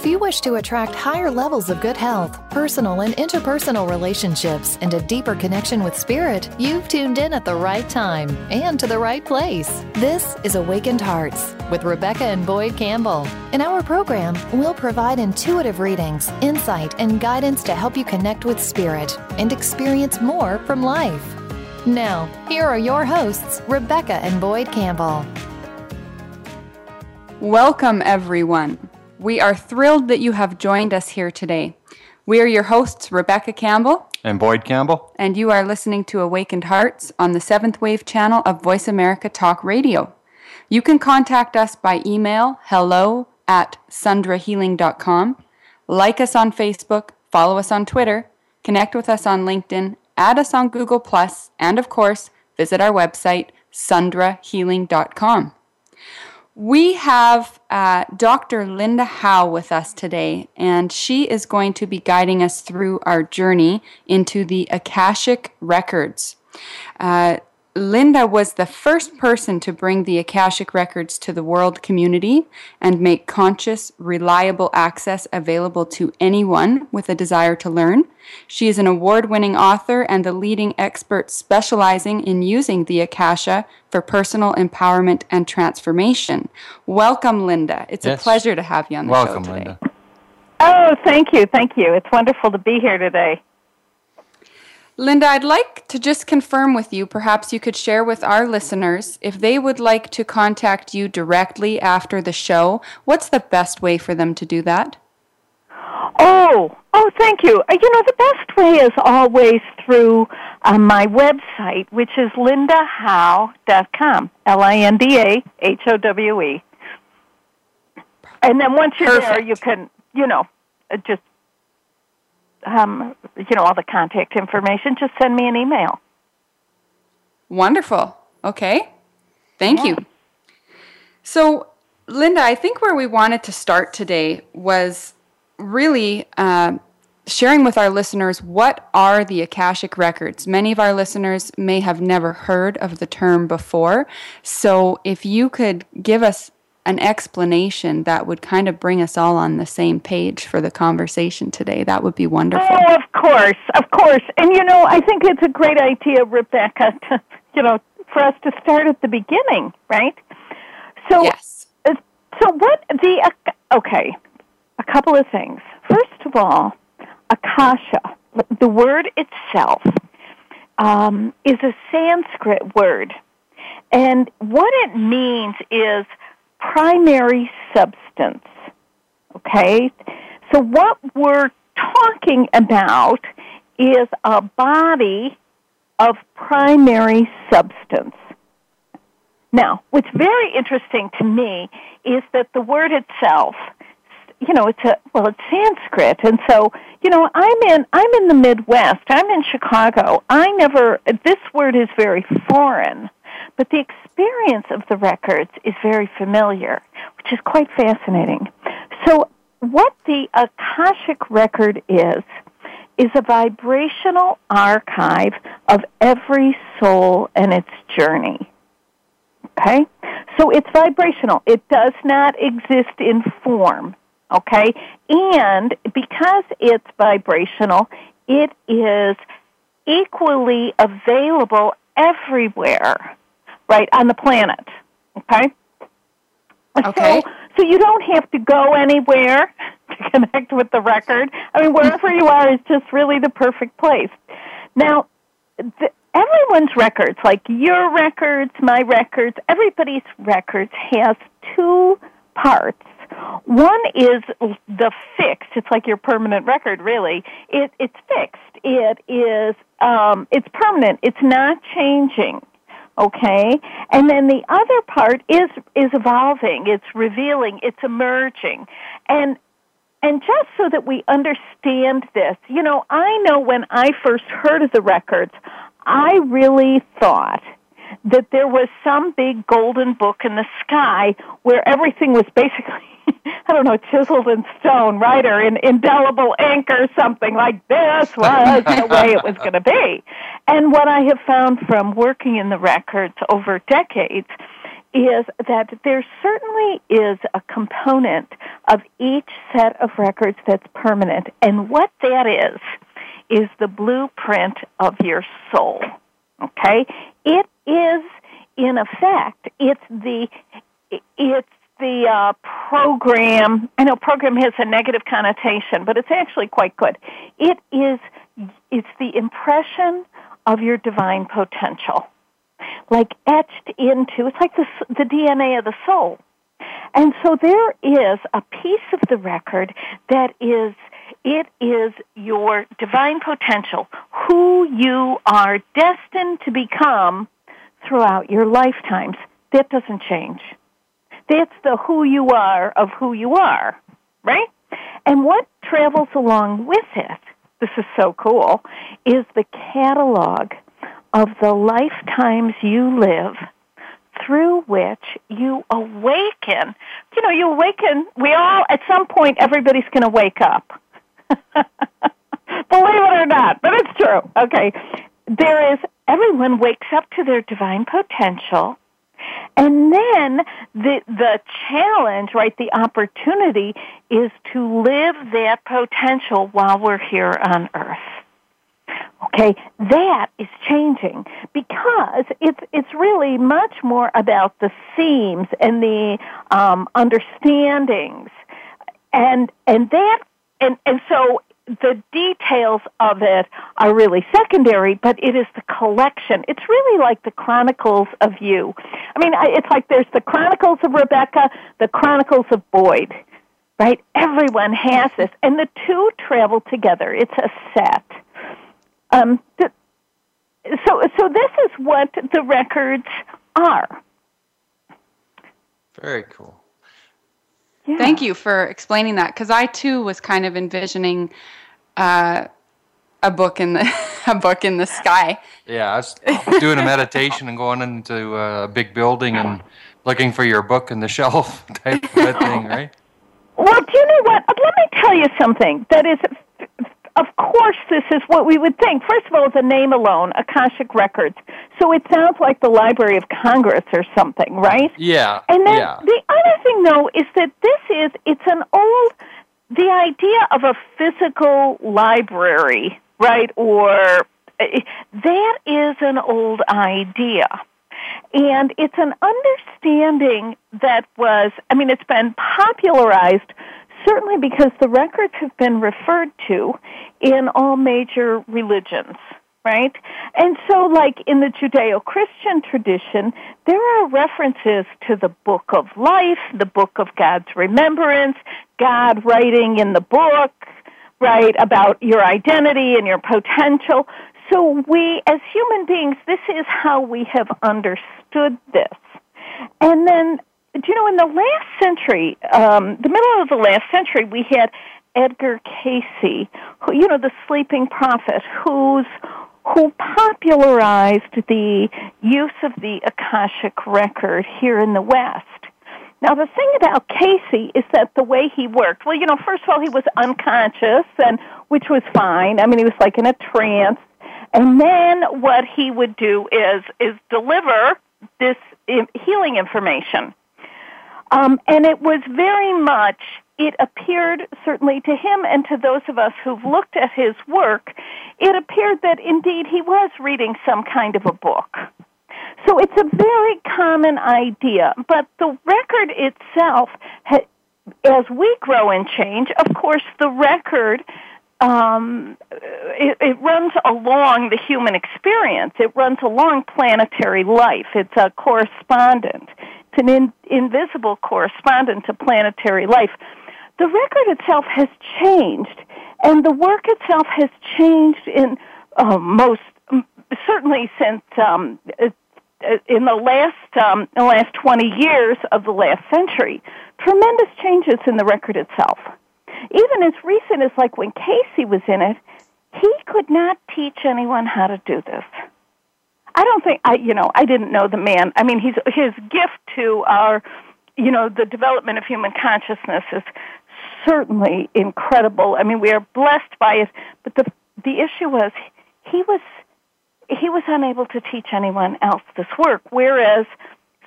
If you wish to attract higher levels of good health, personal and interpersonal relationships, and a deeper connection with spirit, you've tuned in at the right time and to the right place. This is Awakened Hearts with Rebecca and Boyd Campbell. In our program, we'll provide intuitive readings, insight, and guidance to help you connect with spirit and experience more from life. Now, here are your hosts, Rebecca and Boyd Campbell. Welcome, everyone. We are thrilled that you have joined us here today. We are your hosts, Rebecca Campbell and Boyd Campbell, and you are listening to Awakened Hearts on the Seventh Wave channel of Voice America Talk Radio. You can contact us by email hello at sundrahealing.com, like us on Facebook, follow us on Twitter, connect with us on LinkedIn, add us on Google, and of course, visit our website, sundrahealing.com. We have uh, Dr. Linda Howe with us today, and she is going to be guiding us through our journey into the Akashic Records. Uh, Linda was the first person to bring the Akashic Records to the world community and make conscious, reliable access available to anyone with a desire to learn. She is an award winning author and the leading expert specializing in using the Akasha for personal empowerment and transformation. Welcome, Linda. It's yes. a pleasure to have you on the Welcome, show today. Welcome, Linda. Oh, thank you. Thank you. It's wonderful to be here today. Linda, I'd like to just confirm with you, perhaps you could share with our listeners if they would like to contact you directly after the show, what's the best way for them to do that? Oh, oh, thank you. Uh, you know, the best way is always through uh, my website, which is lindahowe.com, L-I-N-D-A-H-O-W-E. And then once you're Perfect. there, you can, you know, uh, just um, you know, all the contact information, just send me an email. Wonderful. Okay. Thank yeah. you. So, Linda, I think where we wanted to start today was really uh, sharing with our listeners what are the Akashic Records. Many of our listeners may have never heard of the term before. So, if you could give us an explanation that would kind of bring us all on the same page for the conversation today. That would be wonderful. Oh, of course, of course. And you know, I think it's a great idea, Rebecca, to, you know, for us to start at the beginning, right? So, yes. Uh, so what the okay, a couple of things. First of all, akasha, the word itself, um, is a Sanskrit word, and what it means is primary substance. Okay? So what we're talking about is a body of primary substance. Now, what's very interesting to me is that the word itself, you know, it's a well, it's Sanskrit, and so you know, I'm in I'm in the Midwest. I'm in Chicago. I never this word is very foreign but the experience of the records is very familiar, which is quite fascinating. So, what the Akashic record is, is a vibrational archive of every soul and its journey. Okay? So it's vibrational. It does not exist in form. Okay? And because it's vibrational, it is equally available everywhere right, on the planet. Okay? Okay. So, so you don't have to go anywhere to connect with the record. I mean, wherever you are is just really the perfect place. Now, the, everyone's records, like your records, my records, everybody's records has two parts. One is the fixed. It's like your permanent record, really. It, it's fixed. It is. Um, it's permanent. It's not changing okay? And then the other part is is evolving. It's revealing. It's emerging. And and just so that we understand this you know i know when i first heard of the records i really thought that there was some big golden book in the sky where everything was basically I don't know, chiseled in stone, right, or in indelible ink or something like this was the way it was going to be. And what I have found from working in the records over decades is that there certainly is a component of each set of records that's permanent. And what that is, is the blueprint of your soul. Okay? It is, in effect, it's the, it's the uh, program. I know program has a negative connotation, but it's actually quite good. It is, it's the impression of your divine potential like etched into, it's like the, the DNA of the soul. And so there is a piece of the record that is, it is your divine potential, who you are destined to become throughout your lifetimes. That doesn't change. That's the who you are of who you are, right? And what travels along with it, this is so cool, is the catalog of the lifetimes you live through which you awaken. You know, you awaken, we all, at some point, everybody's going to wake up. Believe it or not, but it's true. Okay. There is, everyone wakes up to their divine potential. And then the, the challenge, right, the opportunity is to live that potential while we're here on earth. Okay, that is changing because it's it's really much more about the themes and the um, understandings, and and that and and so the details of it are really secondary, but it is the collection. It's really like the Chronicles of you. I mean, it's like there's the Chronicles of Rebecca, the Chronicles of Boyd, right? Everyone has this, and the two travel together. It's a set. Um, th- so, so this is what the records are. Very cool. Yeah. Thank you for explaining that because I too was kind of envisioning uh, a book in the a book in the sky. Yeah, I was doing a meditation and going into a big building and looking for your book in the shelf type of thing, right? Well, do you know what? Let me tell you something that is of course, this is what we would think. First of all, the name alone, Akashic Records. So it sounds like the Library of Congress or something, right? Yeah. And then yeah. the other thing, though, is that this is, it's an old, the idea of a physical library, right, or eh, that is an old idea. And it's an understanding that was, I mean, it's been popularized Certainly because the records have been referred to in all major religions, right? And so, like in the Judeo Christian tradition, there are references to the book of life, the book of God's remembrance, God writing in the book, right, about your identity and your potential. So, we as human beings, this is how we have understood this. And then do you know, in the last century, um, the middle of the last century, we had Edgar Cayce, who, you know, the sleeping prophet, who's who popularized the use of the Akashic record here in the West. Now, the thing about Cayce is that the way he worked, well, you know, first of all, he was unconscious, and which was fine. I mean, he was like in a trance. And then what he would do is is deliver this healing information. Um, and it was very much, it appeared certainly to him and to those of us who've looked at his work, it appeared that indeed he was reading some kind of a book. So it's a very common idea, but the record itself, as we grow and change, of course, the record um, it, it runs along the human experience. It runs along planetary life. It's a correspondent. It's an in, invisible correspondent to planetary life. The record itself has changed, and the work itself has changed in uh, most certainly since um, uh, in the last um, the last 20 years of the last century. Tremendous changes in the record itself. Even as recent as like when Cayce was in it, he could not teach anyone how to do this. I don't think I, you know, I didn't know the man. I mean, he's his gift to our, you know, the development of human consciousness is certainly incredible. I mean, we are blessed by it, but the the issue was he was he was unable to teach anyone else this work. Whereas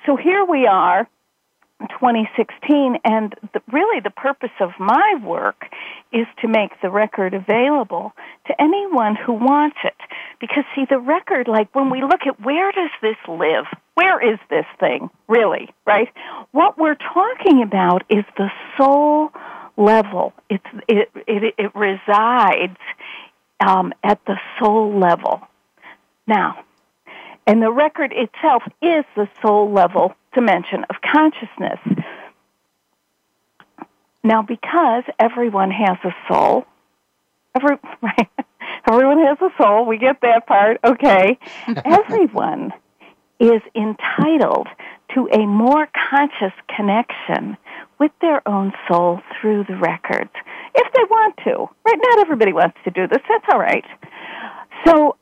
so here we are 2016, and the, really the purpose of my work is to make the record available to anyone who wants it. Because see, the record, like when we look at where does this live? Where is this thing, really, right? What we're talking about is the soul level. It's, it, it, it resides um, at the soul level. Now, and the record itself is the soul level dimension of consciousness. Now, because everyone has a soul, every, right, everyone has a soul, we get that part, okay. everyone is entitled to a more conscious connection with their own soul through the records, if they want to. Right? Not everybody wants to do this. That's all right. So,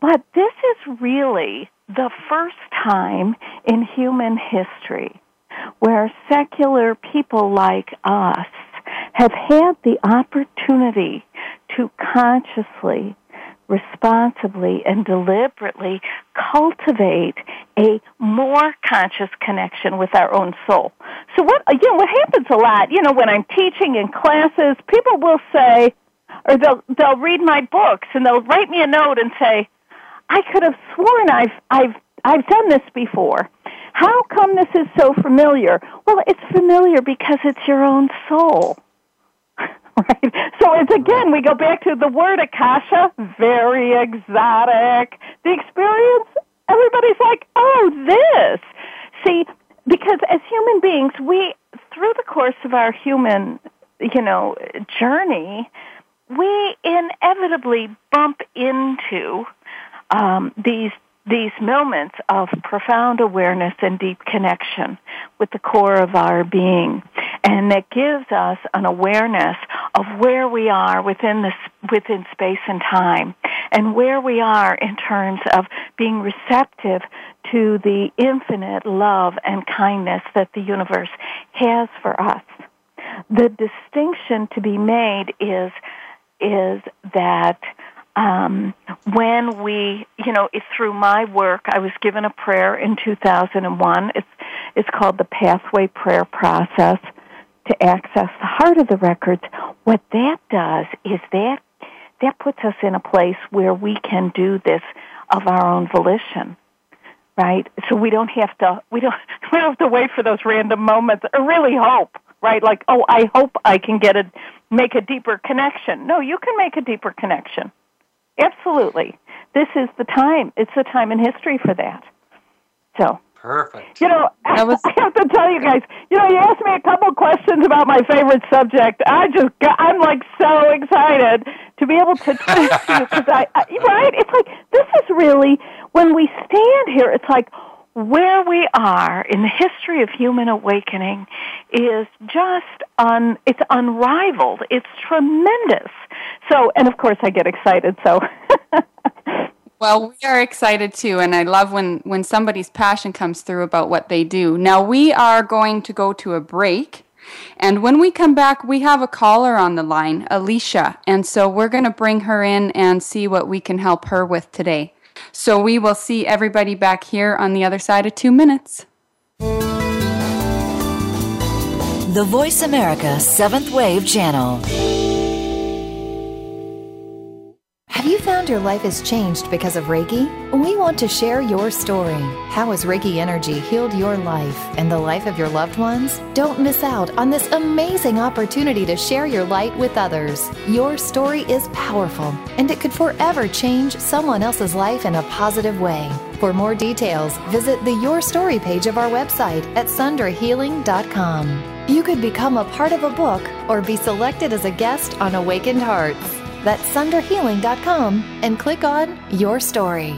but this is really the first time in human history where secular people like us have had the opportunity to consciously, responsibly, and deliberately cultivate a more conscious connection with our own soul. So what, you know, what happens a lot, you know, when I'm teaching in classes, people will say, or they'll, they'll read my books and they'll write me a note and say, I could have sworn I've I've I've done this before. How come this is so familiar? Well, it's familiar because it's your own soul. Right? So it's again, we go back to the word akasha, very exotic. The experience, everybody's like, oh, this. See, because as human beings, we, through the course of our human, you know, journey, we inevitably bump into um, these these moments of profound awareness and deep connection with the core of our being. And that gives us an awareness of where we are within this, within space and time and where we are in terms of being receptive to the infinite love and kindness that the universe has for us. The distinction to be made is, is that um, when we, you know, through my work, I was given a prayer in 2001. It's it's called the Pathway Prayer Process to access the heart of the records. What that does is that that puts us in a place where we can do this of our own volition right? So we don't have to we don't we don't have to wait for those random moments or really hope, right? Like, oh, I hope I can get a make a deeper connection. No, you can make a deeper connection. Absolutely. This is the time. It's the time in history for that. So. Perfect. You know, I, was... I have to tell you guys. You know, you asked me a couple questions about my favorite subject. I just, got, I'm like so excited to be able to talk to you because I, I, right? It's like this is really when we stand here. It's like where we are in the history of human awakening is just un, it's unrivaled. It's tremendous. So, and of course I get excited, so. well, we are excited too, and I love when, when somebody's passion comes through about what they do. Now, we are going to go to a break. And when we come back, we have a caller on the line, Alicia. And so we're going to bring her in and see what we can help her with today. So we will see everybody back here on the other side of two minutes. The Voice America Seventh Wave Channel. Have you found your life has changed because of Reiki? We want to share your story. How has Reiki energy healed your life and the life of your loved ones? Don't miss out on this amazing opportunity to share your light with others. Your story is powerful and it could forever change someone else's life in a positive way. For more details, visit the Your Story page of our website at sunderhealing.com. You could become a part of a book or be selected as a guest on Awakened Hearts. That's sunderhealing.com and click on Your Story.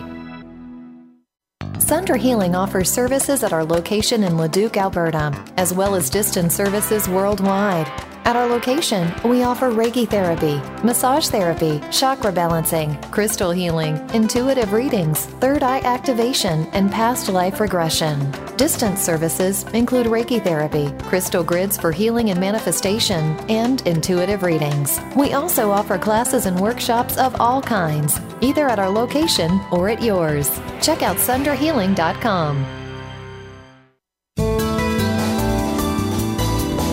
Sunder Healing offers services at our location in Leduc, Alberta, as well as distance services worldwide. At our location, we offer Reiki therapy, massage therapy, chakra balancing, crystal healing, intuitive readings, third eye activation, and past life regression. Distance services include Reiki therapy, crystal grids for healing and manifestation, and intuitive readings. We also offer classes and workshops of all kinds, either at our location or at yours. Check out sunderhealing.com.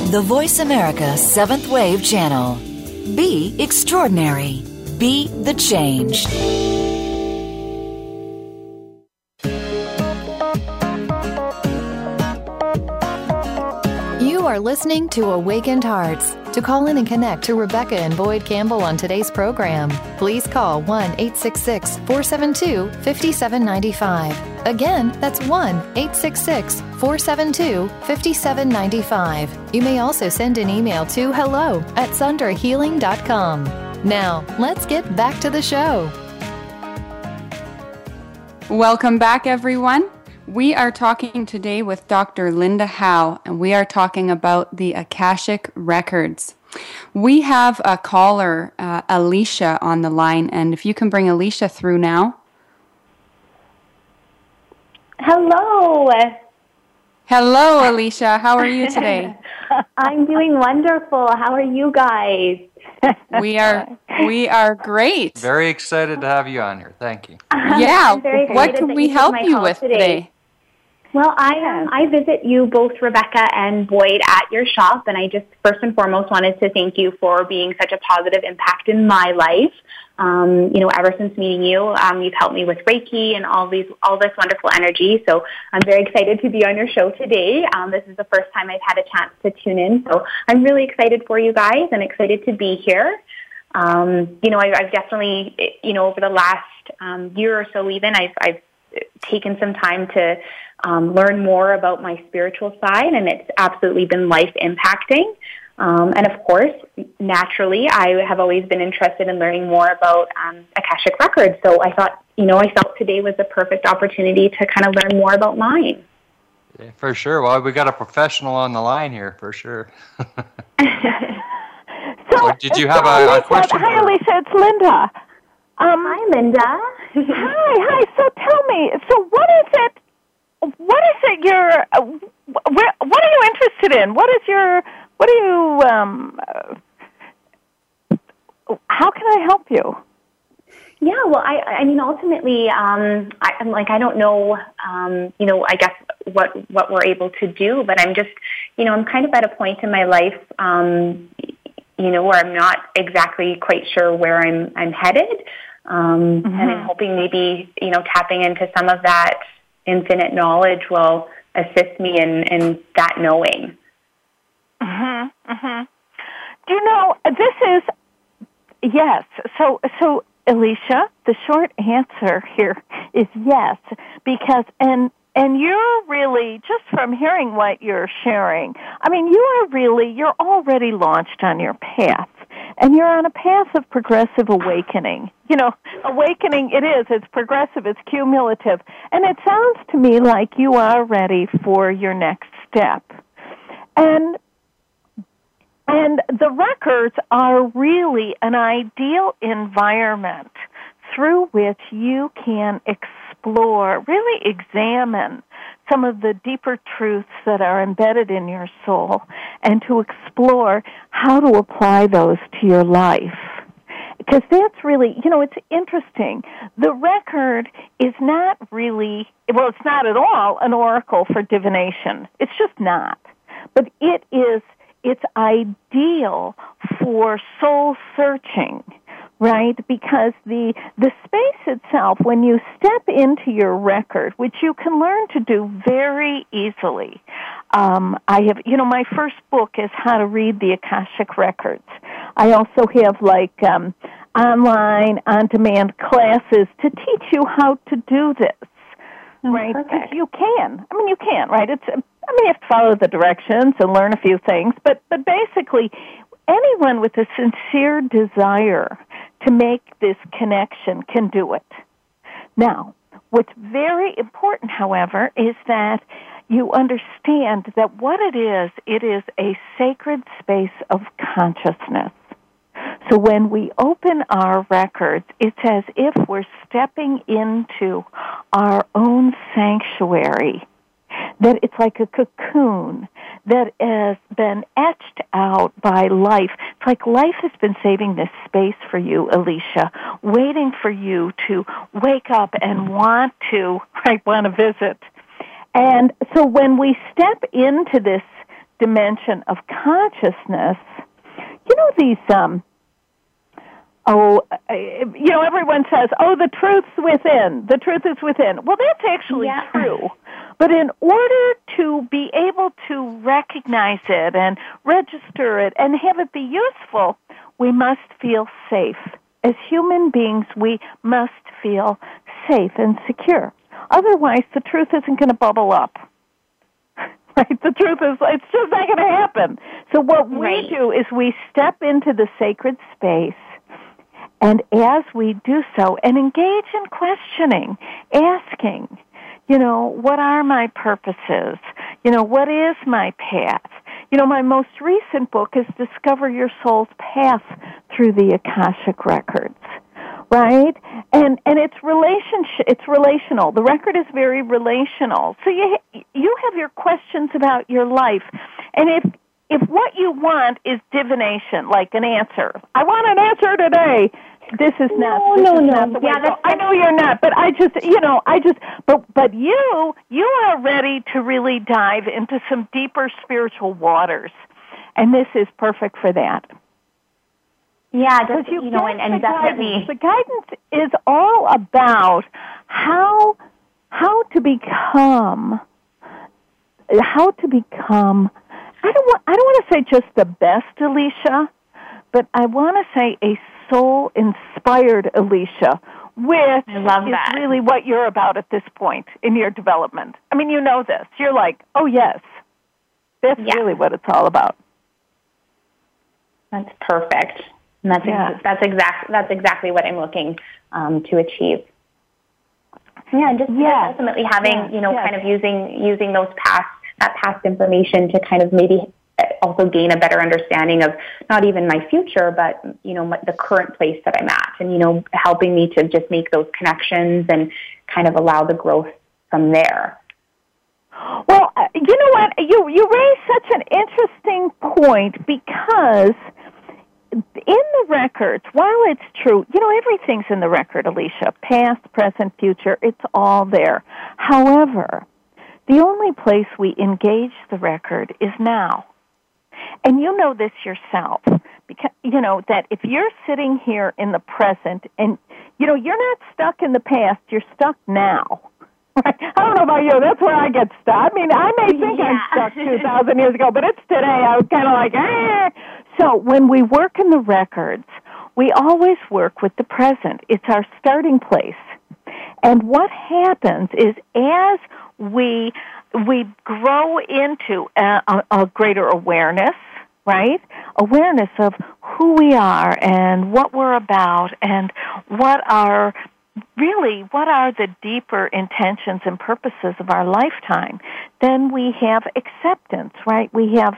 the Voice America Seventh Wave Channel. Be extraordinary. Be the change. Are listening to Awakened Hearts. To call in and connect to Rebecca and Boyd Campbell on today's program, please call 1 866 472 5795. Again, that's 1 866 472 5795. You may also send an email to hello at sundrahealing.com. Now, let's get back to the show. Welcome back, everyone. We are talking today with Dr. Linda Howe, and we are talking about the Akashic Records. We have a caller, uh, Alicia, on the line, and if you can bring Alicia through now. Hello. Hello, Alicia. How are you today? I'm doing wonderful. How are you guys? we are we are great. Very excited to have you on here. Thank you. Yeah. What can we help you with today? today? Well, I um, I visit you both, Rebecca and Boyd, at your shop, and I just first and foremost wanted to thank you for being such a positive impact in my life. Um, you know, ever since meeting you, um, you've helped me with Reiki and all these all this wonderful energy. So I'm very excited to be on your show today. Um, this is the first time I've had a chance to tune in, so I'm really excited for you guys and excited to be here. Um, you know, I, I've definitely, you know, over the last um, year or so, even I've I've taken some time to um, learn more about my spiritual side, and it's absolutely been life impacting. Um, and of course, naturally, I have always been interested in learning more about um, Akashic Records. So I thought, you know, I felt today was the perfect opportunity to kind of learn more about mine. Yeah, for sure. Well, we got a professional on the line here, for sure. so, so, did you have so a, a, question? Hi, Alicia. It's Linda. Um, hi, Linda. hi, hi. So tell me, so what is it what is it you're uh, where, what are you interested in? What is your what do you um uh, how can i help you? Yeah well i i mean ultimately um i am like i don't know um you know i guess what what we're able to do but i'm just you know i'm kind of at a point in my life um you know where i'm not exactly quite sure where i'm i'm headed. Um mm-hmm. and i'm hoping maybe you know tapping into some of that infinite knowledge will assist me in, in that knowing. Mhm. Mhm. Do you know this is yes. So so Alicia, the short answer here is yes because and and you're really just from hearing what you're sharing. I mean, you are really you're already launched on your path and you're on a path of progressive awakening. You know, awakening it is, it's progressive, it's cumulative. And it sounds to me like you are ready for your next step. And and the records are really an ideal environment through which you can explore, really examine some of the deeper truths that are embedded in your soul and to explore how to apply those to your life. Because that's really, you know, it's interesting. The record is not really, well, it's not at all an oracle for divination. It's just not. But it is, it's ideal for soul searching right? Because the the space itself, when you step into your record, which you can learn to do very easily. Um, I have, you know, my first book is how to read the Akashic records. I also have like um, online on-demand classes to teach you how to do this. Oh, right? Perfect. You can. I mean, you can, right? It's. I mean, you have to follow the directions and learn a few things, but but basically, anyone with a sincere desire to make this connection can do it. Now, what's very important, however, is that you understand that what it is, it is a sacred space of consciousness. So when we open our records, it's as if we're stepping into our own sanctuary. That it's like a cocoon that has been etched out by life. It's like life has been saving this space for you, Alicia, waiting for you to wake up and want to, right, want to visit. And so when we step into this dimension of consciousness, you know these um oh uh, you know everyone says oh the truth's within the truth is within well that's actually Yeah. true but in order to be able to recognize it and register it and have it be useful we must feel safe as human beings we must feel safe and secure otherwise the truth isn't going to bubble up right? The truth is, it's just not going to happen. So what we Right. do is we step into the sacred space, and as we do so, and engage in questioning, asking, you know, what are my purposes? You know, what is my path? You know, my most recent book is Discover Your Soul's Path through the Akashic Records right? And and it's relationship. It's relational. The record is very relational. So you you have your questions about your life, and if if what you want is divination, like an answer, I want an answer today. This is not. No, this no, is no. Not the way. Yeah, that's- I know you're not, but I just, you know, I just, but but you, you are ready to really dive into some deeper spiritual waters, and this is perfect for that. Yeah, Because just, you know, and, and the guidance. the guidance is all about how how to become how to become. I don't want I don't want to say just the best Alicia, but I want to say a soul inspired Alicia, which I love is that. really what you're about at this point in your development. I mean, you know this. You're like, oh yes, that's Yeah. really what it's all about. That's perfect. And that's Yeah. ex- that's exact that's exactly what I'm looking um, to achieve. Yeah, and just just Yes. ultimately having Yes, you know yes. kind of using using those past that past information to kind of maybe also gain a better understanding of not even my future, but you know the current place that I'm at, and you know helping me to just make those connections and kind of allow the growth from there. Well, uh, you know what? You you raise such an interesting point because in the records, while it's true, you know everything's in the record, Alicia. Past, present, future, it's all there. However, the only place we engage the record is now. And you know this yourself because you know that if you're sitting here in the present and you know you're not stuck in the past, you're stuck now. Right? I don't know about you. That's where I get stuck. I mean, I may think I'm stuck 2,000 years ago, but it's today. I was kind of like, eh. So when we work in the records, we always work with the present. It's our starting place. And what happens is as we we grow into a, a, a greater awareness, right? Awareness of who we are and what we're about and what our really what are the deeper intentions and purposes of our lifetime. Then we have acceptance right? We have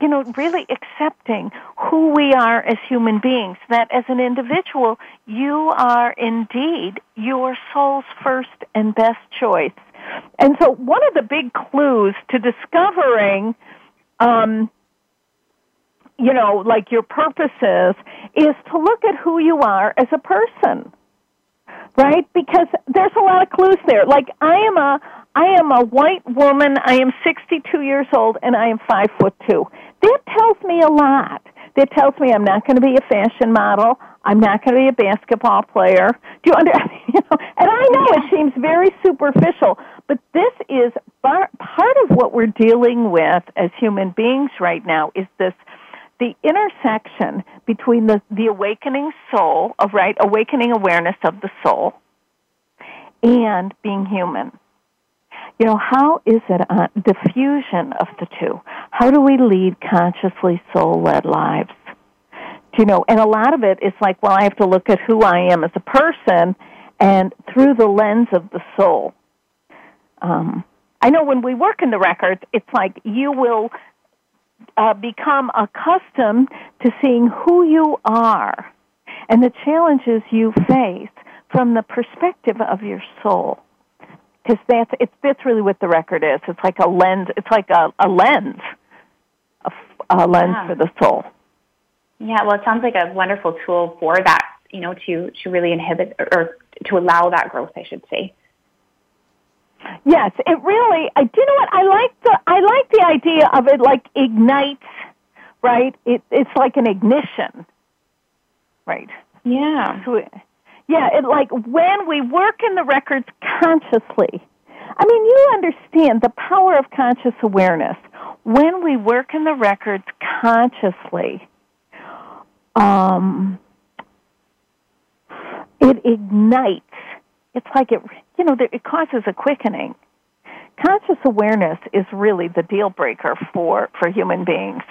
you know really accepting who we are as human beings that as an individual you are indeed your soul's first and best choice and so one of the big clues to discovering um you know like your purposes is to look at who you are as a person right? Because there's a lot of clues there. Like I am a I am a white woman. I am 62 years old, and I am five foot two. That tells me a lot. That tells me I'm not going to be a fashion model. I'm not going to be a basketball player. Do you under? You know, and I know it seems very superficial, but this is bar, part of what we're dealing with as human beings right now. Is this the intersection between the, the awakening soul, of right, awakening awareness of the soul, and being human. You know, how is it uh, the fusion of the two? How do we lead consciously soul-led lives? You know, and a lot of it is like, well, I have to look at who I am as a person, and through the lens of the soul. Um, I know when we work in the records, it's like you will uh, become accustomed to seeing who you are and the challenges you face from the perspective of your soul. Because that's it's that's really what the record is. It's like a lens. It's like a, a lens, a, a lens Yeah. for the soul. Yeah, well, it sounds like a wonderful tool for that, you know, to to really inhibit or, to allow that growth, I should say. Yes, it really. I do you know what I like the I like the idea of it like ignites, right? It it's like an ignition, right? Yeah. So it- yeah, it like when we work in the records consciously. I mean, you understand the power of conscious awareness. When we work in the records consciously, um, it ignites. It's like it, you know, it causes a quickening. Conscious awareness is really the deal breaker for for human beings,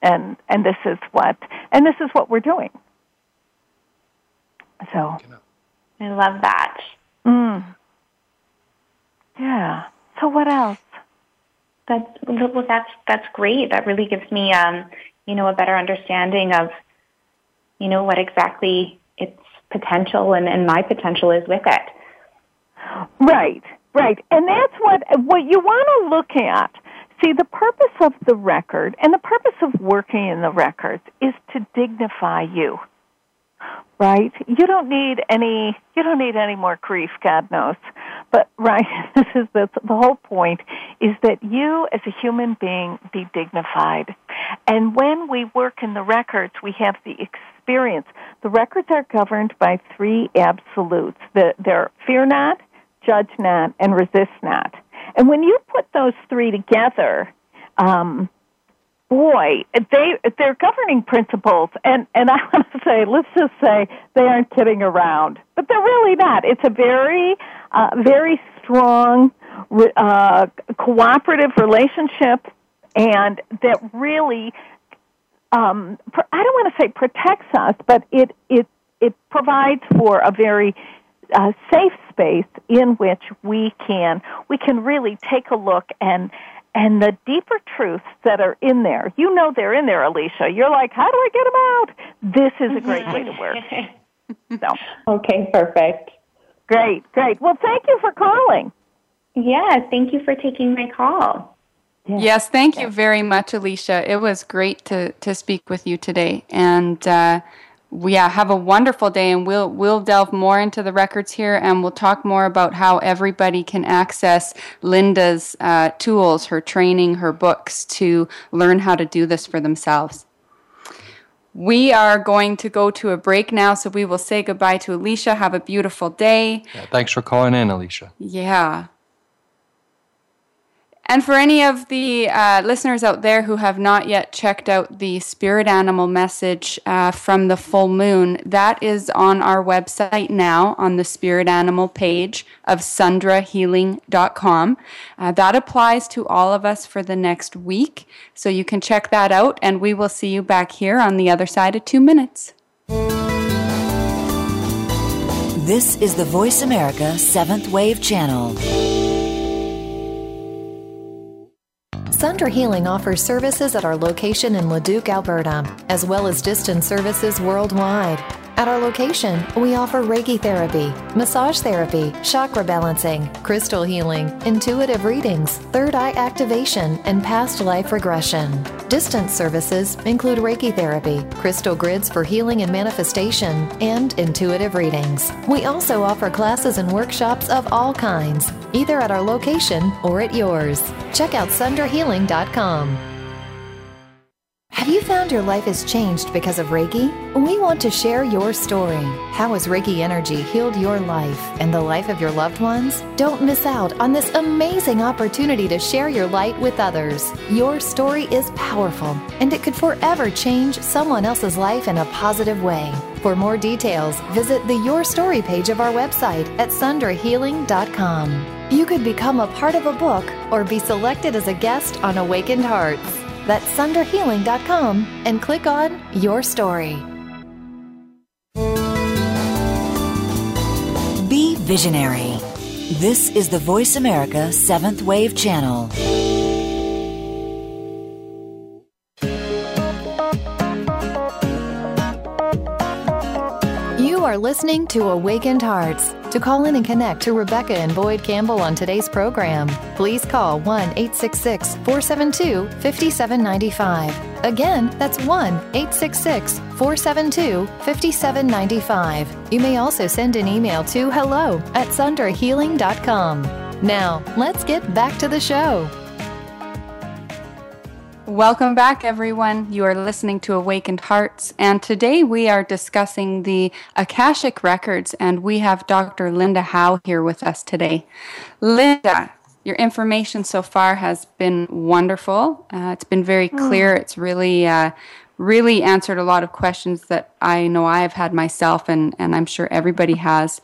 and and this is what and this is what we're doing. So, I love that. mm, yeah. So what else? That's well, that's that's great. That really gives me, um, you know, a better understanding of, you know, what exactly its potential and, and my potential is with it. Right, right. And that's what what you want to look at. See, the purpose of the record and the purpose of working in the records is to dignify you. Right? You don't need any you don't need any more grief, God knows. But right, this is the the whole point is that you as a human being be dignified. And when we work in the records, we have the experience. The records are governed by three absolutes. The, they're fear not, judge not, and resist not. And when you put those three together, um, boy, they they're governing principles. And and I want to say, let's just say they aren't kidding around, but they're really not. It's a very uh, very strong uh, cooperative relationship, and that really. Um, I don't want to say protects us, but it it it provides for a very uh, safe space in which we can we can really take a look and and the deeper truths that are in there. You know they're in there, Alicia. You're like, how do I get them out? This is a great way to work. So Okay, perfect. great, great. Well, thank you for calling. Yeah, thank you for taking my call. Yes, thank you very much, Alicia. It was great to, to speak with you today. And uh, we yeah, have a wonderful day, and we'll we'll delve more into the records here, and we'll talk more about how everybody can access Linda's uh, tools, her training, her books to learn how to do this for themselves. We are going to go to a break now, so we will say goodbye to Alicia. Have a beautiful day. Yeah, thanks for calling in, Alicia. Yeah. And for any of the uh, listeners out there who have not yet checked out the spirit animal message uh, from the full moon, that is on our website now on the spirit animal page of sundrahealing.com. Uh, that applies to all of us for the next week. So you can check that out, and we will see you back here on the other side of two minutes. This is the Voice America Seventh Wave Channel. Sundra Healing offers services at our location in Leduc, Alberta, as well as distance services worldwide. At our location, we offer Reiki therapy, massage therapy, chakra balancing, crystal healing, intuitive readings, third eye activation, and past life regression. Distance services include Reiki therapy, crystal grids for healing and manifestation, and intuitive readings. We also offer classes and workshops of all kinds, either at our location or at yours. Check out sunderhealing.com. Have you found your life has changed because of Reiki? We want to share your story. How has Reiki energy healed your life and the life of your loved ones? Don't miss out on this amazing opportunity to share your light with others. Your story is powerful and it could forever change someone else's life in a positive way. For more details, visit the Your Story page of our website at sundrahealing.com. You could become a part of a book or be selected as a guest on Awakened Hearts. That's sunderhealing.com and click on Your Story. Be visionary. This is the Voice America Seventh Wave Channel. You are listening to Awakened Hearts. To call in and connect to Rebecca and Boyd Campbell on today's program, please call 1 866 472 5795. Again, that's 1 866 472 5795. You may also send an email to hello at sunderhealing.com. Now, let's get back to the show. Welcome back, everyone. You are listening to Awakened Hearts, and today we are discussing the Akashic Records, and we have Dr. Linda Howe here with us today. Linda, your information so far has been wonderful. Uh, it's been very hmm. clear. It's really, uh, really answered a lot of questions that I know I have had myself, and, and I'm sure everybody has.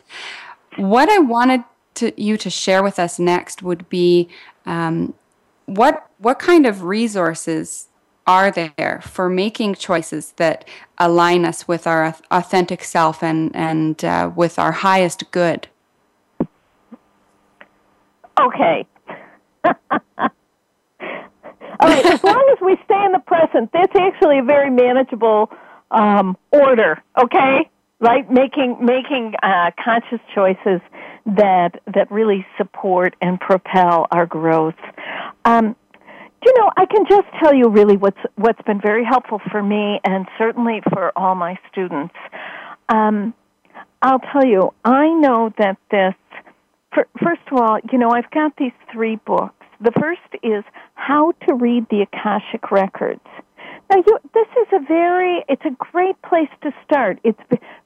What I wanted to, you to share with us next would be um, what what kind of resources are there for making choices that align us with our authentic self and and uh, with our highest good? Okay. All right, as long as we stay in the present, that's actually a very manageable um, order. Okay, right? Making making uh, conscious choices that that really support and propel our growth. Um, you know, I can just tell you really what's what's been very helpful for me, and certainly for all my students. Um, I'll tell you, I know that this. For, first of all, you know, I've got these three books. The first is How to Read the Akashic Records. You, this is a very, it's a great place to start. It's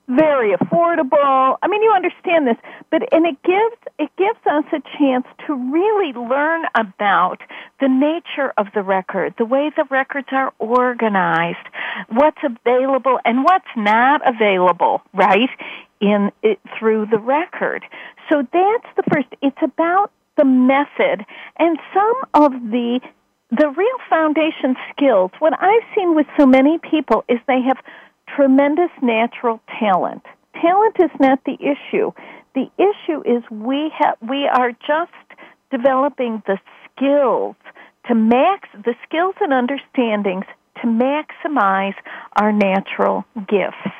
very affordable. I mean, you understand this, but and it gives it gives us a chance to really learn about the nature of the record, the way the records are organized, what's available and what's not available, right? In it, through the record. So that's the first. It's about the method and some of the the real foundation skills, what I've seen with so many people is they have tremendous natural talent. Talent is not the issue. The issue is we have, we are just developing the skills to max, the skills and understandings to maximize our natural gifts.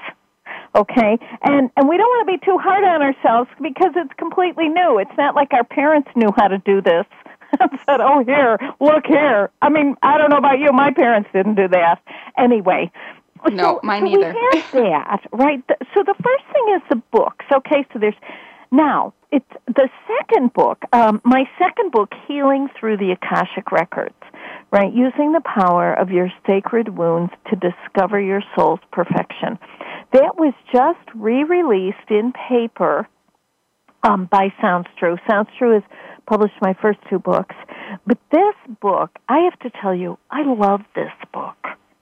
Okay? And, and we don't want to be too hard on ourselves because it's completely new. It's not like our parents knew how to do this said, "Oh, here, look here." I mean, I don't know about you. My parents didn't do that. Anyway, no, so, mine so either. We have that, right? So the first thing is the books. Okay, so there's now it's the second book. Um, my second book, Healing Through the Akashic Records. Right, using the power of your sacred wounds to discover your soul's perfection. That was just re-released in paper um, by Sounds True. Sounds True is published my first two books. But this book, I have to tell you, I love this book.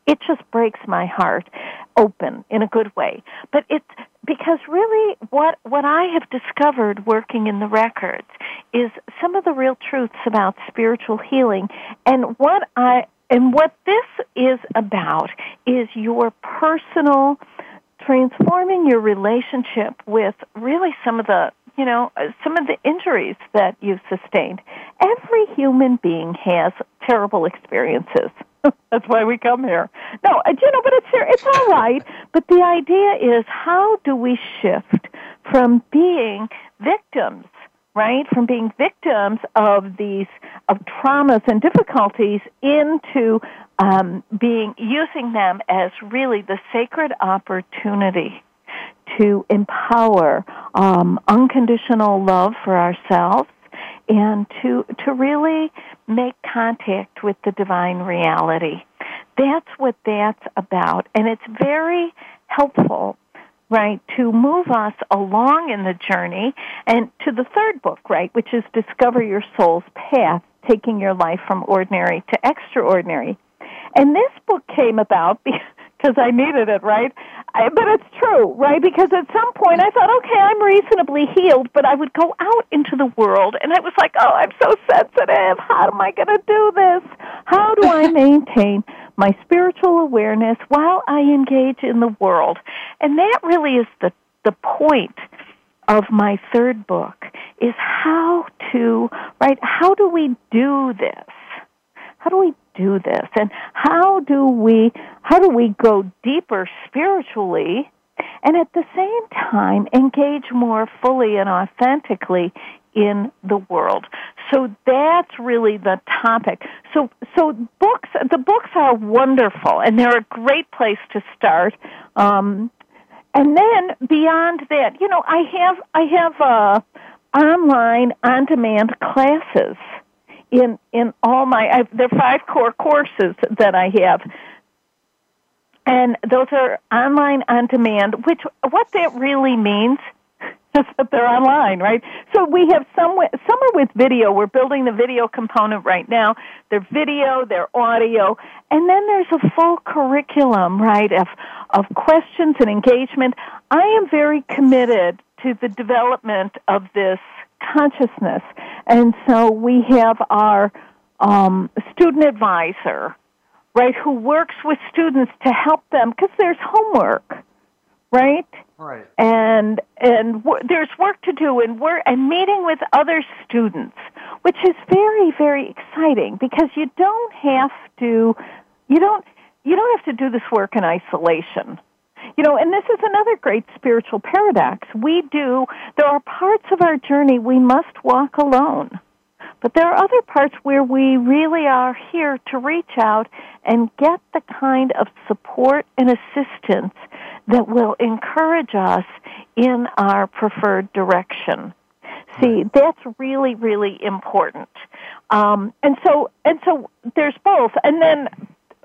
It just breaks my heart open in a good way. But it's because really what what I have discovered working in the records is some of the real truths about spiritual healing and what I and what this is about is your personal transforming your relationship with really some of the you know, uh, some of the injuries that you've sustained. Every human being has terrible experiences. That's why we come here. No, uh, you know, but it's it's all right. But the idea is, how do we shift from being victims, right, from being victims of these of traumas and difficulties into um, being using them as really the sacred opportunity to empower um, unconditional love for ourselves and to to really make contact with the divine reality. That's what that's about, and it's very helpful, right, to move us along in the journey and to the third book, right, which is Discover Your Soul's Path, taking your life from ordinary to extraordinary. And this book came about because I needed it, right? I, but it's true, right? Because at some point I thought, okay, I'm reasonably healed, but I would go out into the world and I was like, oh, I'm so sensitive. How am I going to do this? How do I maintain my spiritual awareness while I engage in the world? And that really is the, the point of my third book is how to, right, how do we do this? How do we do this? And how do we how do we go deeper spiritually and at the same time engage more fully and authentically in the world. So that's really the topic. So so books the books are wonderful and they're a great place to start. Um, and then beyond that, you know, I have I have uh, online on-demand classes in in all my I, there are five core courses that I have. And those are online on demand which what that really means is that they're online right? So we have some some are with video. We're building the video component right now. They're video they're audio and then there's a full curriculum right of of questions and engagement. I am very committed to the development of this consciousness. And so we have our um, student advisor, right, who works with students to help them because there's homework, right? Right. And and w- there's work to do, and we're and meeting with other students, which is very very exciting because you don't have to, you don't you don't have to do this work in isolation. You know, and this is another great spiritual paradox. We do, there are parts of our journey we must walk alone. But there are other parts where we really are here to reach out and get the kind of support and assistance that will encourage us in our preferred direction. See, that's really, really important. Um, and so, and so there's both. And then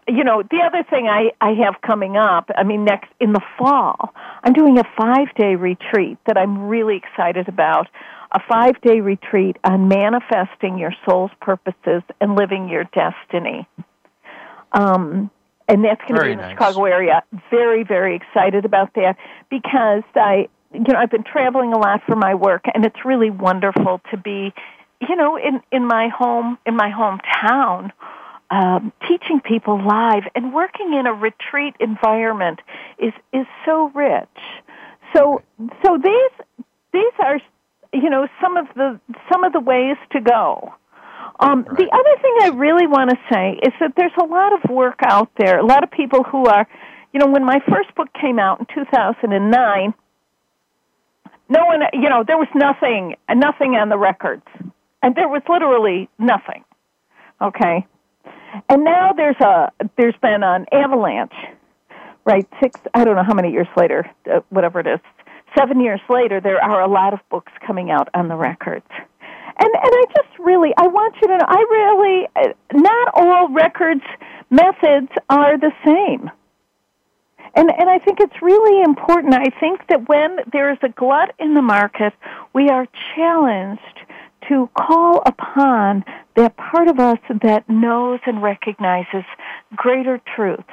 you know, the other thing I, I have coming up, I mean, next in the fall, I'm doing a five day retreat that I'm really excited about. A five day retreat on manifesting your soul's purposes and living your destiny. Um, and that's going to be in the nice. Chicago area. Very, very excited about that because I, you know, I've been traveling a lot for my work, and it's really wonderful to be, you know, in in my home, in my hometown, um, teaching people live and working in a retreat environment is is so rich. So so these these are you know some of the some of the ways to go. Um, Right. The other thing I really want to say is that there's a lot of work out there. A lot of people who are, you know, when my first book came out in 2009, no one, you know, there was nothing, nothing on the records, and there was literally nothing. Okay, and now there's a there's been an avalanche, right? Six, I don't know how many years later, uh, whatever it is, seven years later, there are a lot of books coming out on the records. And and I just really I want you to know I really uh, not all records methods are the same. And and I think it's really important. I think that when there is a glut in the market, we are challenged to call upon that part of us that knows and recognizes greater truths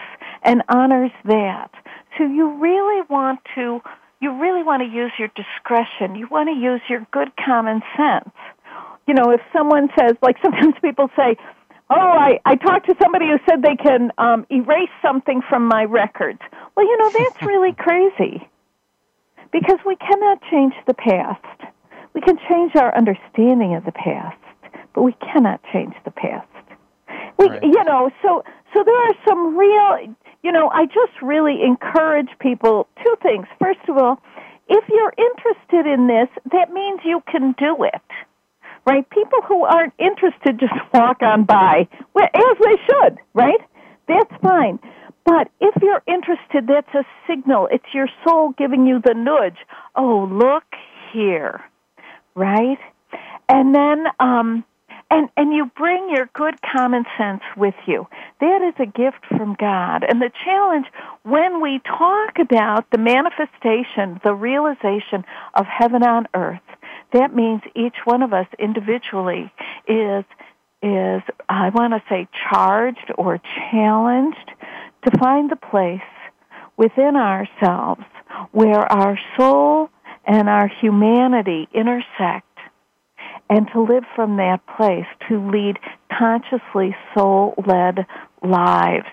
and honors that. So you really want to you really want to use your discretion. You want to use your good common sense. You know, if someone says like sometimes people say, Oh, I, I talked to somebody who said they can um, erase something from my records. Well, you know, that's really crazy. Because we cannot change the past. We can change our understanding of the past, but we cannot change the past. We, Right. you know, so so there are some real, you know, I just really encourage people two things. First of all, if you're interested in this, that means you can do it. Right? People who aren't interested just walk on by, well, as they should, right? That's fine. But if you're interested, that's a signal. It's your soul giving you the nudge. Oh, look here right? And then, um, and and you bring your good common sense with you. That is a gift from God. And the challenge when we talk about the manifestation, the realization of heaven on earth, that means each one of us individually is is I want to say charged or challenged to find the place within ourselves where our soul and our humanity intersect and to live from that place to lead consciously soul led lives.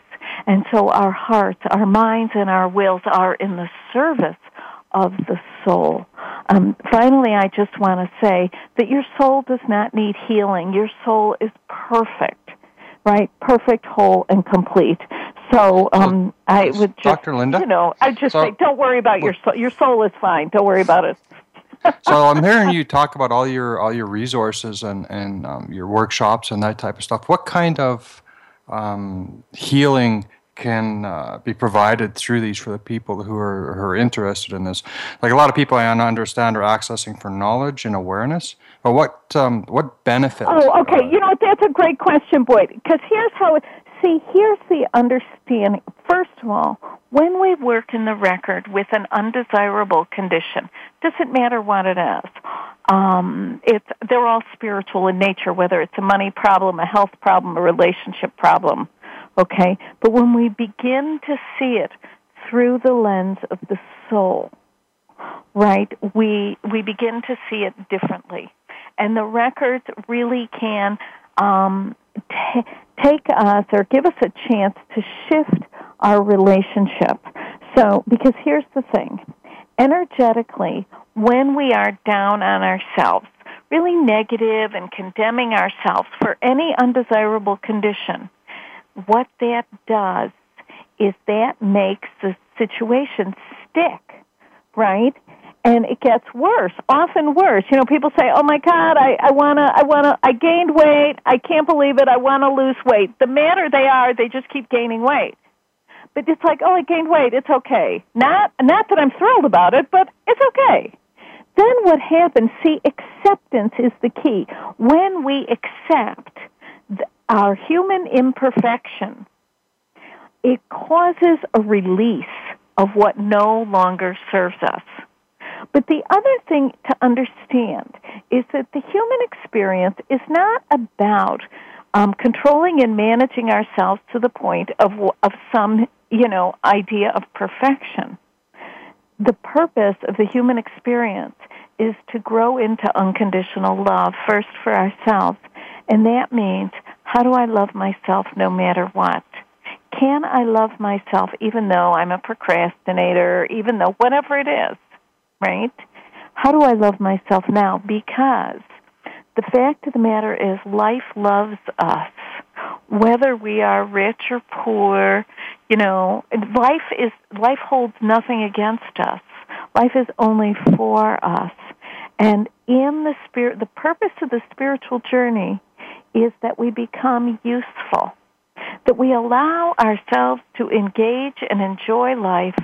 And so our hearts, our minds, and our wills are in the service of the soul. Um, finally, I just want to say that your soul does not need healing. Your soul is perfect, right? Perfect, whole, and complete. So um, I would just, Dr. Linda? you know, I just So- say, don't worry about your soul. Your soul is fine. Don't worry about it. so I'm hearing you talk about all your all your resources and and um, your workshops and that type of stuff. What kind of um, healing can uh, be provided through these for the people who are, who are interested in this. Like a lot of people I understand are accessing for knowledge and awareness, but what um, what benefit? Oh, okay. You know that's a great question, Boyd. Because here's how. It, see, here's the understanding. First of all, when we work in the record with an undesirable condition, doesn't matter what it is. Um, it's they're all spiritual in nature, whether it's a money problem, a health problem, a relationship problem. Okay, but when we begin to see it through the lens of the soul, right, we we begin to see it differently, and the records really can um, t- take us or give us a chance to shift our relationship. So, because here's the thing energetically, when we are down on ourselves, really negative and condemning ourselves for any undesirable condition, what that does is that makes the situation stick, right? And it gets worse, often worse. You know, people say, "Oh my God, I, I wanna, I wanna, I gained weight. I can't believe it. I wanna lose weight." The madder they are, they just keep gaining weight. But it's like, "Oh, I gained weight. It's okay." Not, not that I'm thrilled about it, but it's okay. Then what happens? See, acceptance is the key. When we accept our human imperfection, it causes a release of what no longer serves us. But the other thing to understand is that the human experience is not about um, controlling and managing ourselves to the point of of some you know idea of perfection. The purpose of the human experience is to grow into unconditional love first for ourselves, and that means how do I love myself no matter what? Can I love myself even though I'm a procrastinator, even though whatever it is, right? How do I love myself now? Because the fact of the matter is life loves us. Whether we are rich or poor, you know, life is life holds nothing against us. Life is only for us. And in the spirit the purpose of the spiritual journey is that we become useful, that we allow ourselves to engage and enjoy life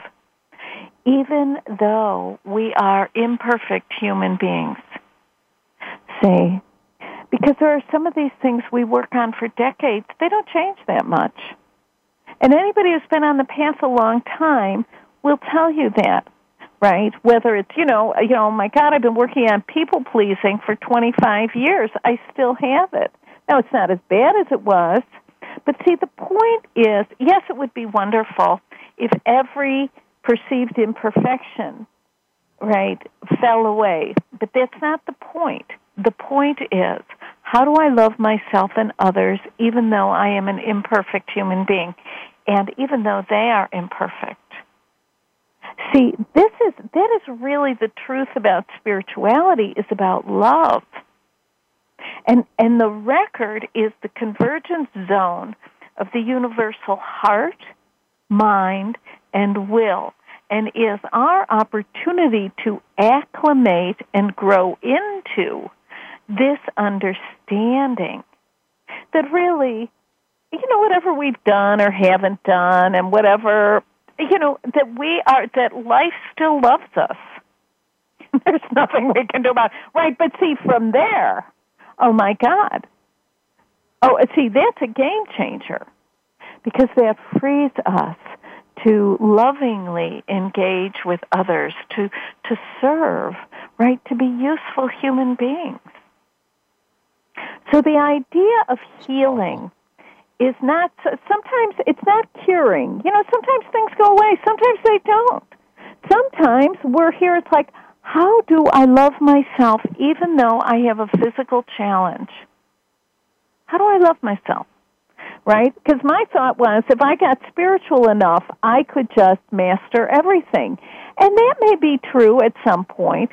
even though we are imperfect human beings. See? Because there are some of these things we work on for decades, they don't change that much. And anybody who's been on the path a long time will tell you that, right? Whether it's, you know, you know, oh my God, I've been working on people pleasing for 25 years. I still have it. Now, it's not as bad as it was, but see, the point is, yes, it would be wonderful if every perceived imperfection, right, fell away. But that's not the point. The point is, how do I love myself and others even though I am an imperfect human being and even though they are imperfect? See, this is that is really the truth about spirituality is about love. And, and the record is the convergence zone of the universal heart, mind, and will, and is our opportunity to acclimate and grow into this understanding that really, you know, whatever we've done or haven't done, and whatever, you know, that we are, that life still loves us. There's nothing we can do about it. Right, but see, from there, oh my God. Oh, see, that's a game changer because that frees us to lovingly engage with others, to, to serve, right, to be useful human beings. So the idea of healing is not, sometimes it's not curing. You know, sometimes things go away, sometimes they don't. Sometimes we're here, it's like, how do I love myself even though I have a physical challenge? How do I love myself? Right? Because my thought was if I got spiritual enough, I could just master everything. And that may be true at some point.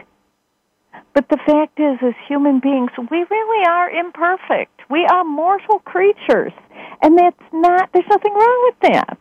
But the fact is, as human beings, we really are imperfect. We are mortal creatures. And that's not, there's nothing wrong with that.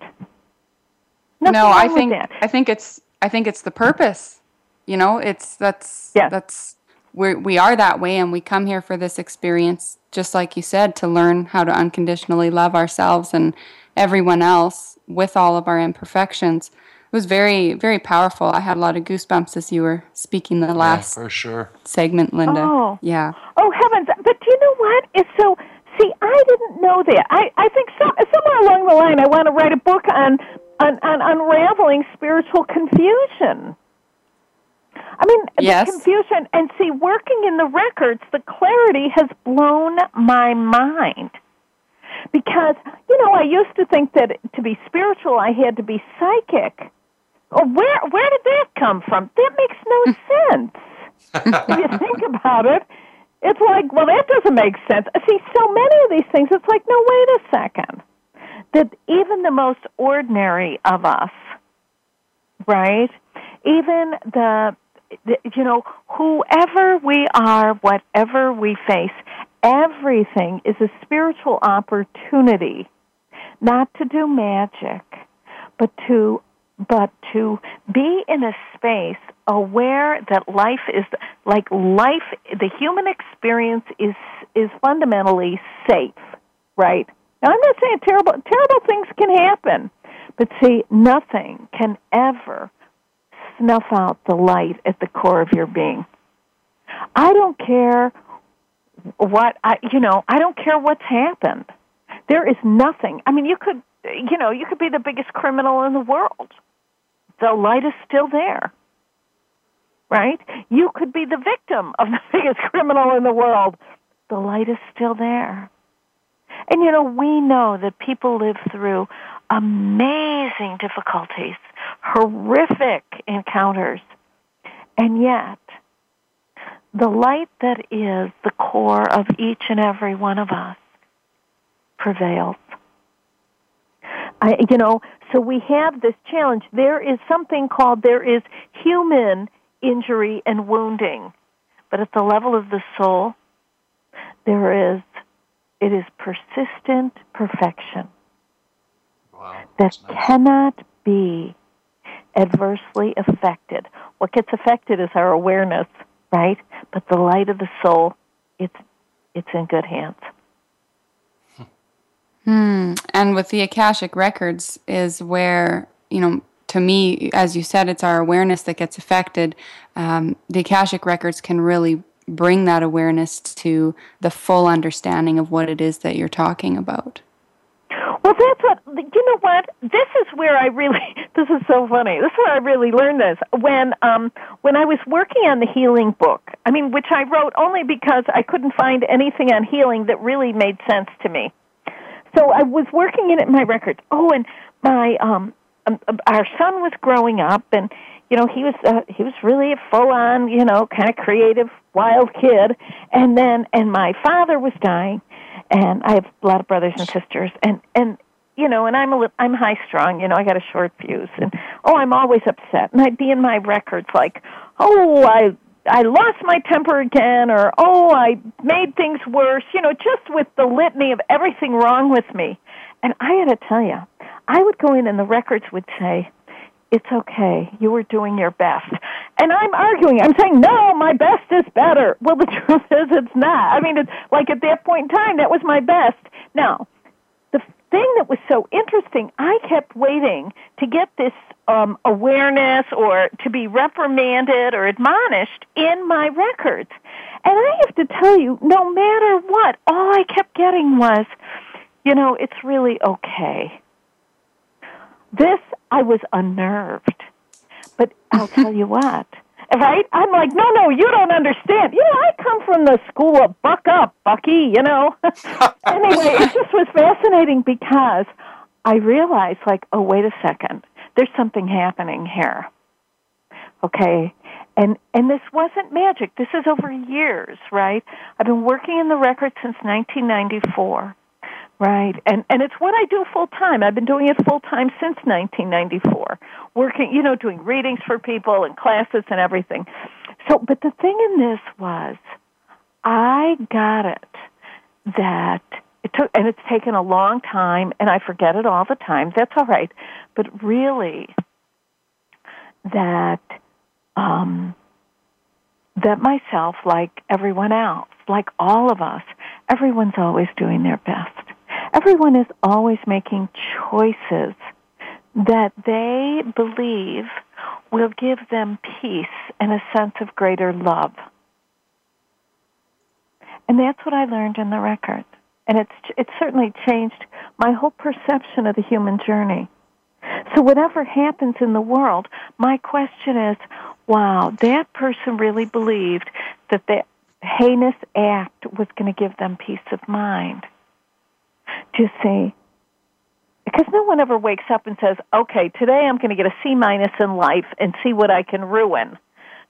Nothing no, I think, I think it's, I think it's the purpose you know, it's that's yeah. that's we we are that way, and we come here for this experience, just like you said, to learn how to unconditionally love ourselves and everyone else with all of our imperfections. It was very, very powerful. I had a lot of goosebumps as you were speaking the last yeah, for sure. segment, Linda. Oh. Yeah. Oh heavens! But do you know what? It's so. See, I didn't know that. I I think so, somewhere along the line, I want to write a book on on, on unraveling spiritual confusion. I mean, yes. the confusion and see, working in the records, the clarity has blown my mind. Because, you know, I used to think that to be spiritual, I had to be psychic. Oh, where, where did that come from? That makes no hmm. sense. if you think about it, it's like, well, that doesn't make sense. See, so many of these things, it's like, no, wait a second. That even the most ordinary of us, right? Even the you know, whoever we are, whatever we face, everything is a spiritual opportunity, not to do magic, but to but to be in a space aware that life is like life the human experience is is fundamentally safe right? Now i'm not saying terrible terrible things can happen but see nothing can ever snuff out the light at the core of your being. I don't care what I, you know, I don't care what's happened. There is nothing. I mean, you could, you know, you could be the biggest criminal in the world. The light is still there. Right? You could be the victim of the biggest criminal in the world. The light is still there. And you know, we know that people live through amazing difficulties horrific encounters. And yet, the light that is the core of each and every one of us prevails. I, you know, so we have this challenge. There is something called there is human injury and wounding, but at the level of the soul, there is it is persistent perfection wow, that nice. cannot be adversely affected. What gets affected is our awareness, right? But the light of the soul, it's it's in good hands. Hmm. And with the Akashic records is where, you know, to me, as you said, it's our awareness that gets affected. Um, the Akashic records can really bring that awareness to the full understanding of what it is that you're talking about. Well, that's what you know. What this is where I really. This is so funny. This is where I really learned this when um when I was working on the healing book. I mean, which I wrote only because I couldn't find anything on healing that really made sense to me. So I was working in it my records. Oh, and my um, um our son was growing up, and you know he was uh, he was really a full on you know kind of creative wild kid, and then and my father was dying and I have a lot of brothers and sisters, and and you know, and I'm a little, I'm high strung, you know, I got a short fuse, and oh, I'm always upset, and I'd be in my records like, oh, I I lost my temper again, or oh, I made things worse, you know, just with the litany of everything wrong with me, and I got to tell you, I would go in, and the records would say, it's okay. You were doing your best. And I'm arguing. I'm saying, no, my best is better. Well, the truth is it's not. I mean, it's like at that point in time, that was my best. Now, the thing that was so interesting, I kept waiting to get this um, awareness or to be reprimanded or admonished in my records. And I have to tell you, no matter what, all I kept getting was, you know, it's really okay. This, I was unnerved. But I'll tell you what, right? I'm like, no, no, you don't understand. You know, I come from the school of buck up, Bucky, you know. anyway, it just was fascinating because I realized, like, oh, wait a second, there's something happening here. Okay, and and this wasn't magic. This is over years, right? I've been working in the record since 1994. Right. And and it's what I do full time. I've been doing it full time since 1994. Working, you know, doing readings for people and classes and everything. So, but the thing in this was I got it that it took and it's taken a long time and I forget it all the time. That's all right. But really that um that myself like everyone else, like all of us, everyone's always doing their best everyone is always making choices that they believe will give them peace and a sense of greater love. And that's what I learned in the record. And it's, it's certainly changed my whole perception of the human journey. So whatever happens in the world, my question is, wow, that person really believed that that heinous act was going to give them peace of mind. Do you see? Because no one ever wakes up and says, okay, today I'm going to get a C minus in life and see what I can ruin.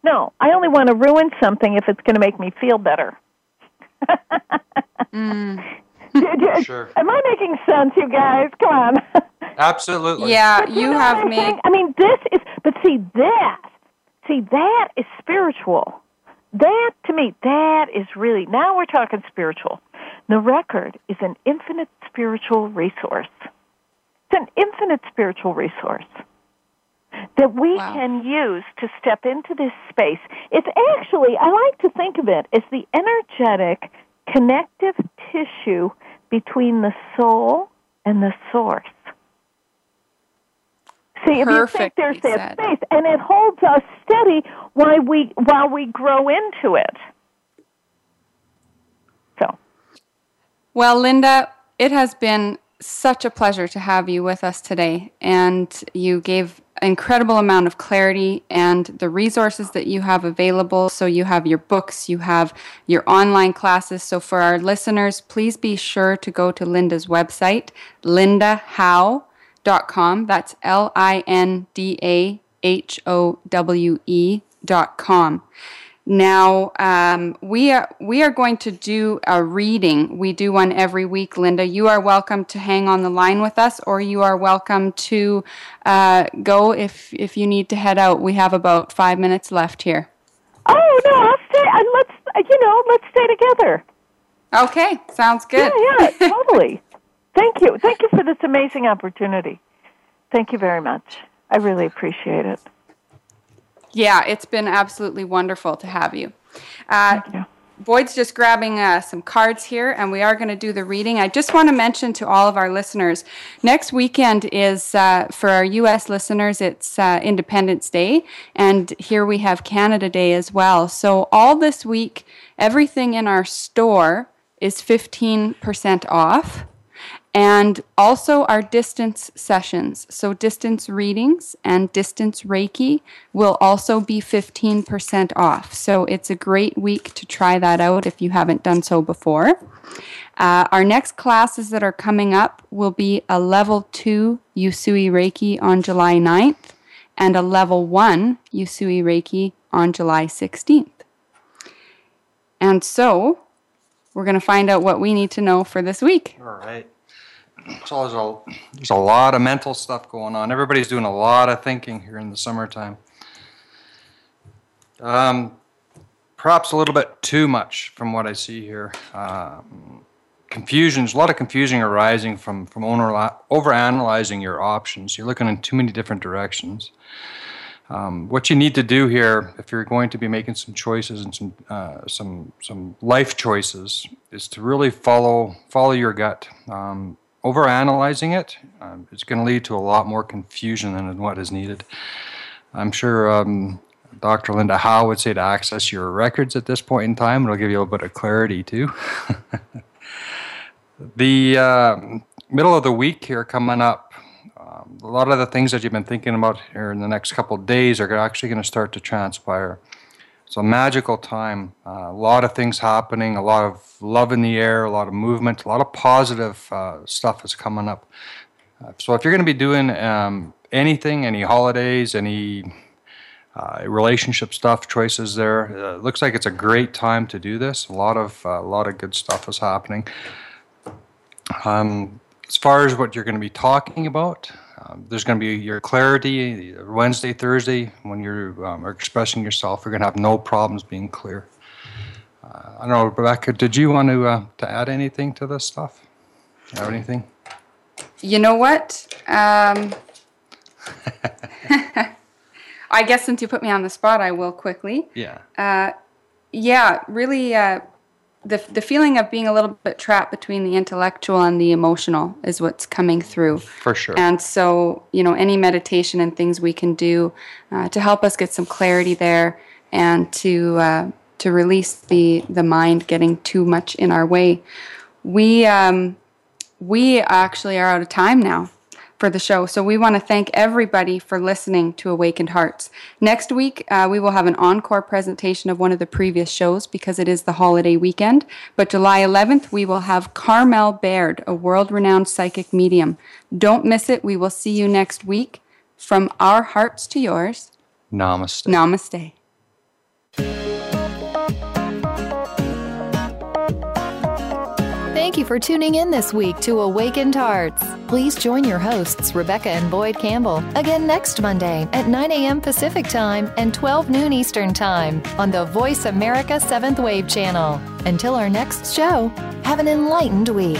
No, I only want to ruin something if it's going to make me feel better. mm. sure. Am I making sense, you guys? Come on. Absolutely. Yeah, you, you know have made. I mean, this is, but see, that, see, that is spiritual. That, to me, that is really, now we're talking spiritual. The record is an infinite spiritual resource. It's an infinite spiritual resource that we wow. can use to step into this space. It's actually, I like to think of it as the energetic connective tissue between the soul and the source. See, if you think there's that space, and it holds us steady while we while we grow into it. So, well, Linda, it has been such a pleasure to have you with us today, and you gave incredible amount of clarity and the resources that you have available. So you have your books, you have your online classes. So for our listeners, please be sure to go to Linda's website, lindahowe.com. That's L I N D A H O W E dot com. Now, um, we are we are going to do a reading. We do one every week. Linda, you are welcome to hang on the line with us, or you are welcome to uh, go if if you need to head out. We have about five minutes left here. Oh no, I'll stay. Uh, let's you know, let's stay together. Okay, sounds good. Yeah, yeah, totally. Thank you. Thank you for this amazing opportunity. Thank you very much. I really appreciate it. Yeah, it's been absolutely wonderful to have you. Uh, Thank you. Boyd's just grabbing uh, some cards here, and we are going to do the reading. I just want to mention to all of our listeners next weekend is uh, for our U.S. listeners, it's uh, Independence Day, and here we have Canada Day as well. So, all this week, everything in our store is 15% off and also our distance sessions. So, distance readings and distance Reiki will also be 15% off. So, it's a great week to try that out if you haven't done so before. Uh, our next classes that are coming up will be a level 2 Usui Reiki on July 9th and a level 1 Usui Reiki on July 16th. And so, we're going to find out what we need to know for this week. All right. So there's a, there's a lot of mental stuff going on. Everybody's doing a lot of thinking here in the summertime. Um, perhaps a little bit too much from what I see here. Um, confusions, a lot of confusion arising from from over analyzing your options. You're looking in too many different directions. Um, what you need to do here, if you're going to be making some choices and some uh, some some life choices, is to really follow follow your gut. Um, overanalyzing it um, going to lead to a lot more confusion than what is needed. I'm sure um, Dr. Linda Howe would say to access your records at this point in time. It'll give you a little bit of clarity too. the uh, middle of the week here coming up, um, a lot of the things that you've been thinking about here in the next couple days are actually going to start to transpire. It's a magical time. Uh, a lot of things happening, a lot of love in the air, a lot of movement, a lot of positive uh, stuff is coming up. Uh, so if you're going to be doing um, anything, any holidays, any uh, relationship stuff, choices there, uh, looks like it's a great time to do this. A lot of uh, a lot of good stuff is happening. Um, as far as what you're going to be talking about, um, there's going to be your clarity Wednesday, Thursday when you're um, expressing yourself. You're going to have no problems being clear. Uh, I don't know, Rebecca. Did you want to uh, to add anything to this stuff? Have anything? You know what? Um, I guess since you put me on the spot, I will quickly. Yeah. Uh, yeah, really. The, the feeling of being a little bit trapped between the intellectual and the emotional is what's coming through. For sure. And so, you know, any meditation and things we can do uh, to help us get some clarity there and to uh, to release the the mind getting too much in our way. We um, we actually are out of time now for the show. So we want to thank everybody for listening to Awakened Hearts. Next week, uh, we will have an encore presentation of one of the previous shows because it is the holiday weekend. But July 11th, we will have Carmel Baird, a world renowned psychic medium. Don't miss it. We will see you next week. From our hearts to yours, Namaste. namaste. Thank you for tuning in this week to Awakened Hearts. Please join your hosts, Rebecca and Boyd Campbell, again next Monday at 9 a.m. Pacific Time and 12 noon Eastern Time on the Voice America 7th Wave channel. Until our next show, have an enlightened week.